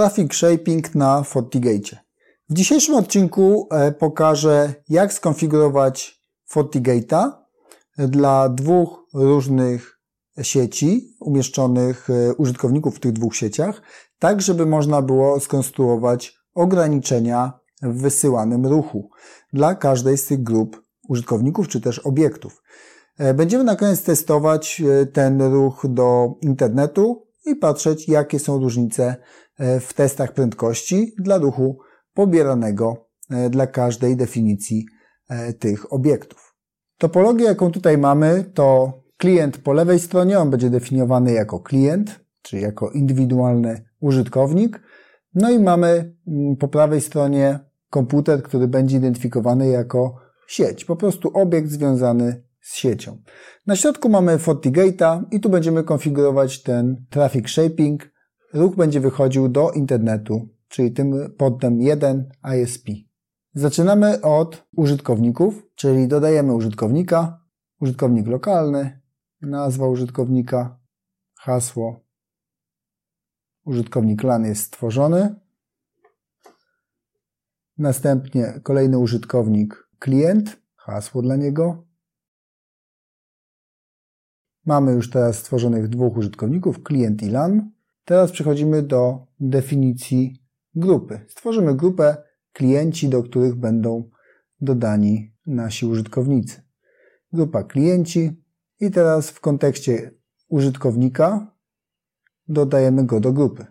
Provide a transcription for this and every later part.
Traffic Shaping na FortiGate. W dzisiejszym odcinku e, pokażę, jak skonfigurować FortiGate'a dla dwóch różnych sieci umieszczonych e, użytkowników w tych dwóch sieciach, tak żeby można było skonstruować ograniczenia w wysyłanym ruchu dla każdej z tych grup użytkowników czy też obiektów. E, będziemy na koniec testować ten ruch do internetu i patrzeć, jakie są różnice e, w testach prędkości dla ruchu pobieranego e, dla każdej definicji e, tych obiektów. Topologia, jaką tutaj mamy, to klient po lewej stronie, on będzie definiowany jako klient, czyli jako indywidualny użytkownik. No i mamy mm, po prawej stronie komputer, który będzie identyfikowany jako sieć, po prostu obiekt związany z siecią. Na środku mamy FortiGate'a i tu będziemy konfigurować ten traffic shaping. Ruch będzie wychodził do internetu, czyli tym podem 1 ISP. Zaczynamy od użytkowników, czyli dodajemy użytkownika, użytkownik lokalny, nazwa użytkownika, hasło. Użytkownik LAN jest stworzony. Następnie kolejny użytkownik klient, hasło dla niego, Mamy już teraz stworzonych dwóch użytkowników, klient i LAN. Teraz przechodzimy do definicji grupy. Stworzymy grupę klienci, do których będą dodani nasi użytkownicy. Grupa klienci i teraz w kontekście użytkownika dodajemy go do grupy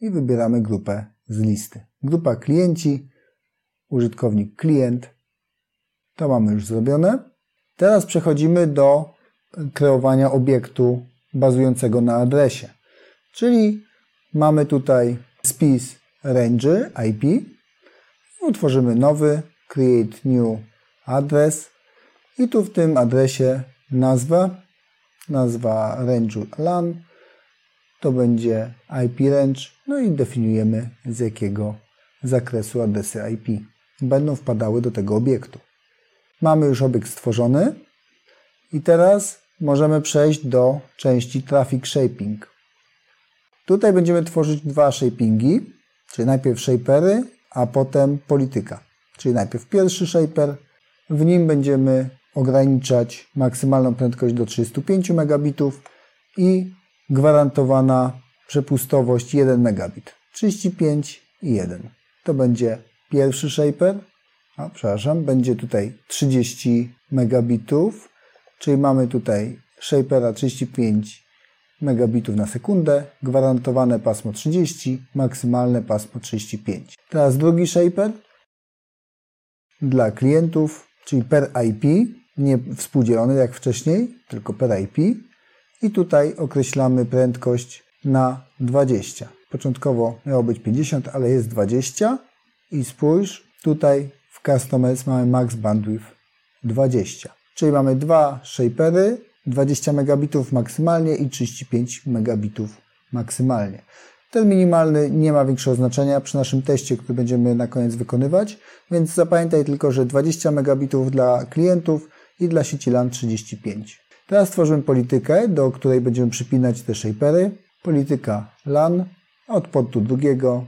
i wybieramy grupę z listy. Grupa klienci, użytkownik klient. To mamy już zrobione. Teraz przechodzimy do kreowania obiektu bazującego na adresie. Czyli mamy tutaj spis range IP, utworzymy nowy create new address i tu w tym adresie nazwa, nazwa range'u LAN, to będzie IP range, no i definiujemy z jakiego zakresu adresy IP będą wpadały do tego obiektu. Mamy już obiekt stworzony. I teraz możemy przejść do części Traffic Shaping. Tutaj będziemy tworzyć dwa shapingi, czyli najpierw shapery, a potem polityka. Czyli najpierw pierwszy shaper, w nim będziemy ograniczać maksymalną prędkość do 35 megabitów i gwarantowana przepustowość 1 megabit. 35 i 1. To będzie pierwszy shaper, a przepraszam, będzie tutaj 30 megabitów Czyli mamy tutaj Shapera 35 megabitów na sekundę, gwarantowane pasmo 30, maksymalne pasmo 35. Teraz drugi Shaper dla klientów, czyli per IP, nie współdzielony jak wcześniej, tylko per IP. I tutaj określamy prędkość na 20. Początkowo miało być 50, ale jest 20. I spójrz, tutaj w Customers mamy max bandwidth 20. Czyli mamy dwa shapery, 20 megabitów maksymalnie i 35 megabitów maksymalnie. Ten minimalny nie ma większego znaczenia przy naszym teście, który będziemy na koniec wykonywać, więc zapamiętaj tylko, że 20 megabitów dla klientów i dla sieci LAN 35. Teraz stworzymy politykę, do której będziemy przypinać te shapery. Polityka LAN od portu drugiego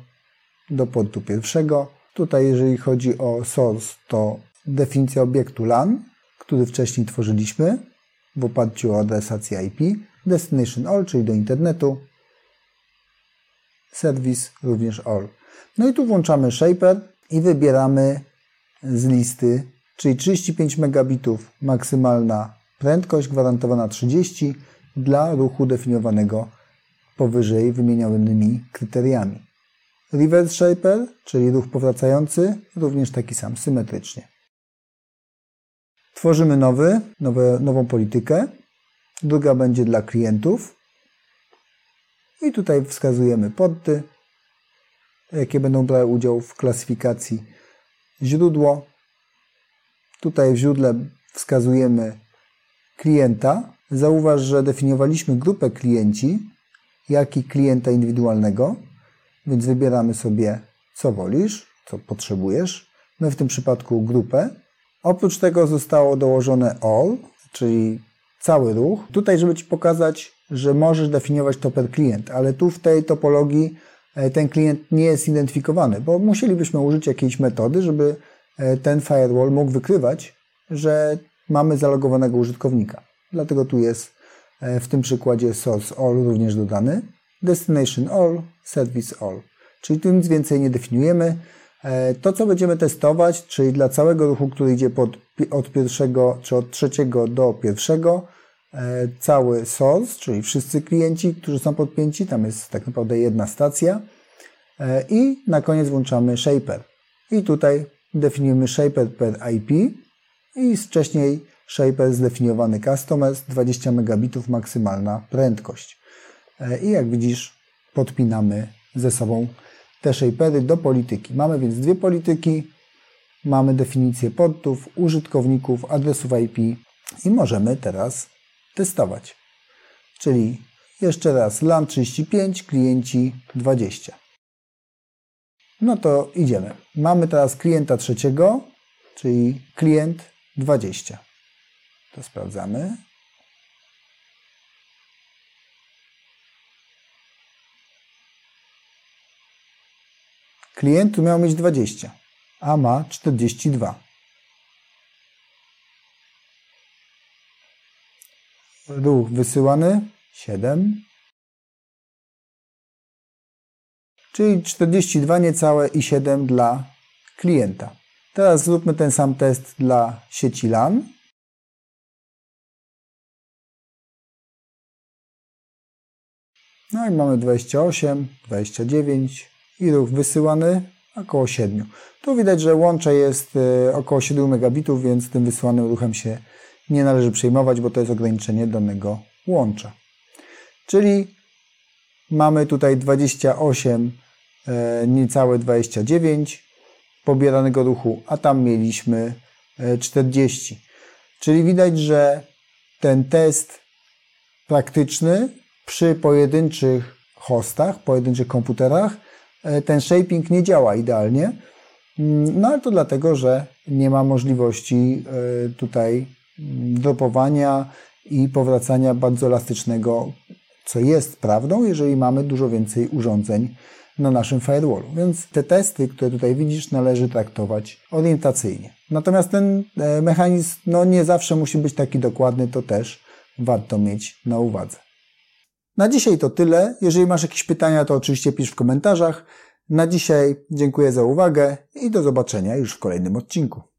do portu pierwszego. Tutaj jeżeli chodzi o source, to definicja obiektu LAN, który wcześniej tworzyliśmy w oparciu o adresację IP, Destination All, czyli do internetu, Service również All. No i tu włączamy Shaper i wybieramy z listy, czyli 35 megabitów maksymalna prędkość, gwarantowana 30 dla ruchu definiowanego powyżej wymienionymi kryteriami. Reverse Shaper, czyli ruch powracający, również taki sam, symetrycznie. Tworzymy nowy, nowe, nową politykę. Druga będzie dla klientów. I tutaj wskazujemy porty, jakie będą brały udział w klasyfikacji źródło. Tutaj w źródle wskazujemy klienta. Zauważ, że definiowaliśmy grupę klienci, jak i klienta indywidualnego, więc wybieramy sobie co wolisz, co potrzebujesz. My w tym przypadku grupę Oprócz tego zostało dołożone all, czyli cały ruch. Tutaj, żeby Ci pokazać, że możesz definiować to per klient, ale tu w tej topologii e, ten klient nie jest identyfikowany, bo musielibyśmy użyć jakiejś metody, żeby e, ten firewall mógł wykrywać, że mamy zalogowanego użytkownika. Dlatego tu jest e, w tym przykładzie source all również dodany, destination all, service all. Czyli tu nic więcej nie definiujemy. To, co będziemy testować, czyli dla całego ruchu, który idzie pod, od pierwszego czy od trzeciego do pierwszego, E, cały source, czyli wszyscy klienci, którzy są podpięci, tam jest tak naprawdę jedna stacja e, i na koniec włączamy shaper. I tutaj definiujemy shaper per IP i wcześniej shaper zdefiniowany customers 20 megabitów maksymalna prędkość. E, I jak widzisz, podpinamy ze sobą te shapery do polityki. Mamy więc dwie polityki, mamy definicję portów, użytkowników, adresów IP i możemy teraz testować. Czyli jeszcze raz LAN 35, klienci 20. No to idziemy. Mamy teraz klienta trzeciego, czyli klient 20. To sprawdzamy. Klient miał mieć 20, a ma 42. ruch wysyłany 7, czyli 42 niecałe i 7 dla klienta. Teraz zróbmy ten sam test dla sieci LAN. No i mamy 28, 29 i ruch wysyłany około 7. Tu widać, że łącze jest e, około 7 megabitów, więc tym wysyłanym ruchem się nie należy przejmować, bo to jest ograniczenie danego łącza. Czyli mamy tutaj 28, e, niecałe 29 pobieranego ruchu, a tam mieliśmy 40. E, Czyli widać, że ten test praktyczny przy pojedynczych hostach, pojedynczych komputerach, ten shaping nie działa idealnie. Mm, no ale to dlatego, że nie ma możliwości tutaj dropowania i powracania bardzo elastycznego, co jest prawdą, jeżeli mamy dużo więcej urządzeń na naszym firewallu. Więc te testy, które tutaj widzisz, należy traktować orientacyjnie. Natomiast ten e, mechanizm no, nie zawsze musi być taki dokładny, to też warto mieć na uwadze. Na dzisiaj to tyle. Jeżeli masz jakieś pytania, to oczywiście pisz w komentarzach. Na dzisiaj dziękuję za uwagę i do zobaczenia już w kolejnym odcinku.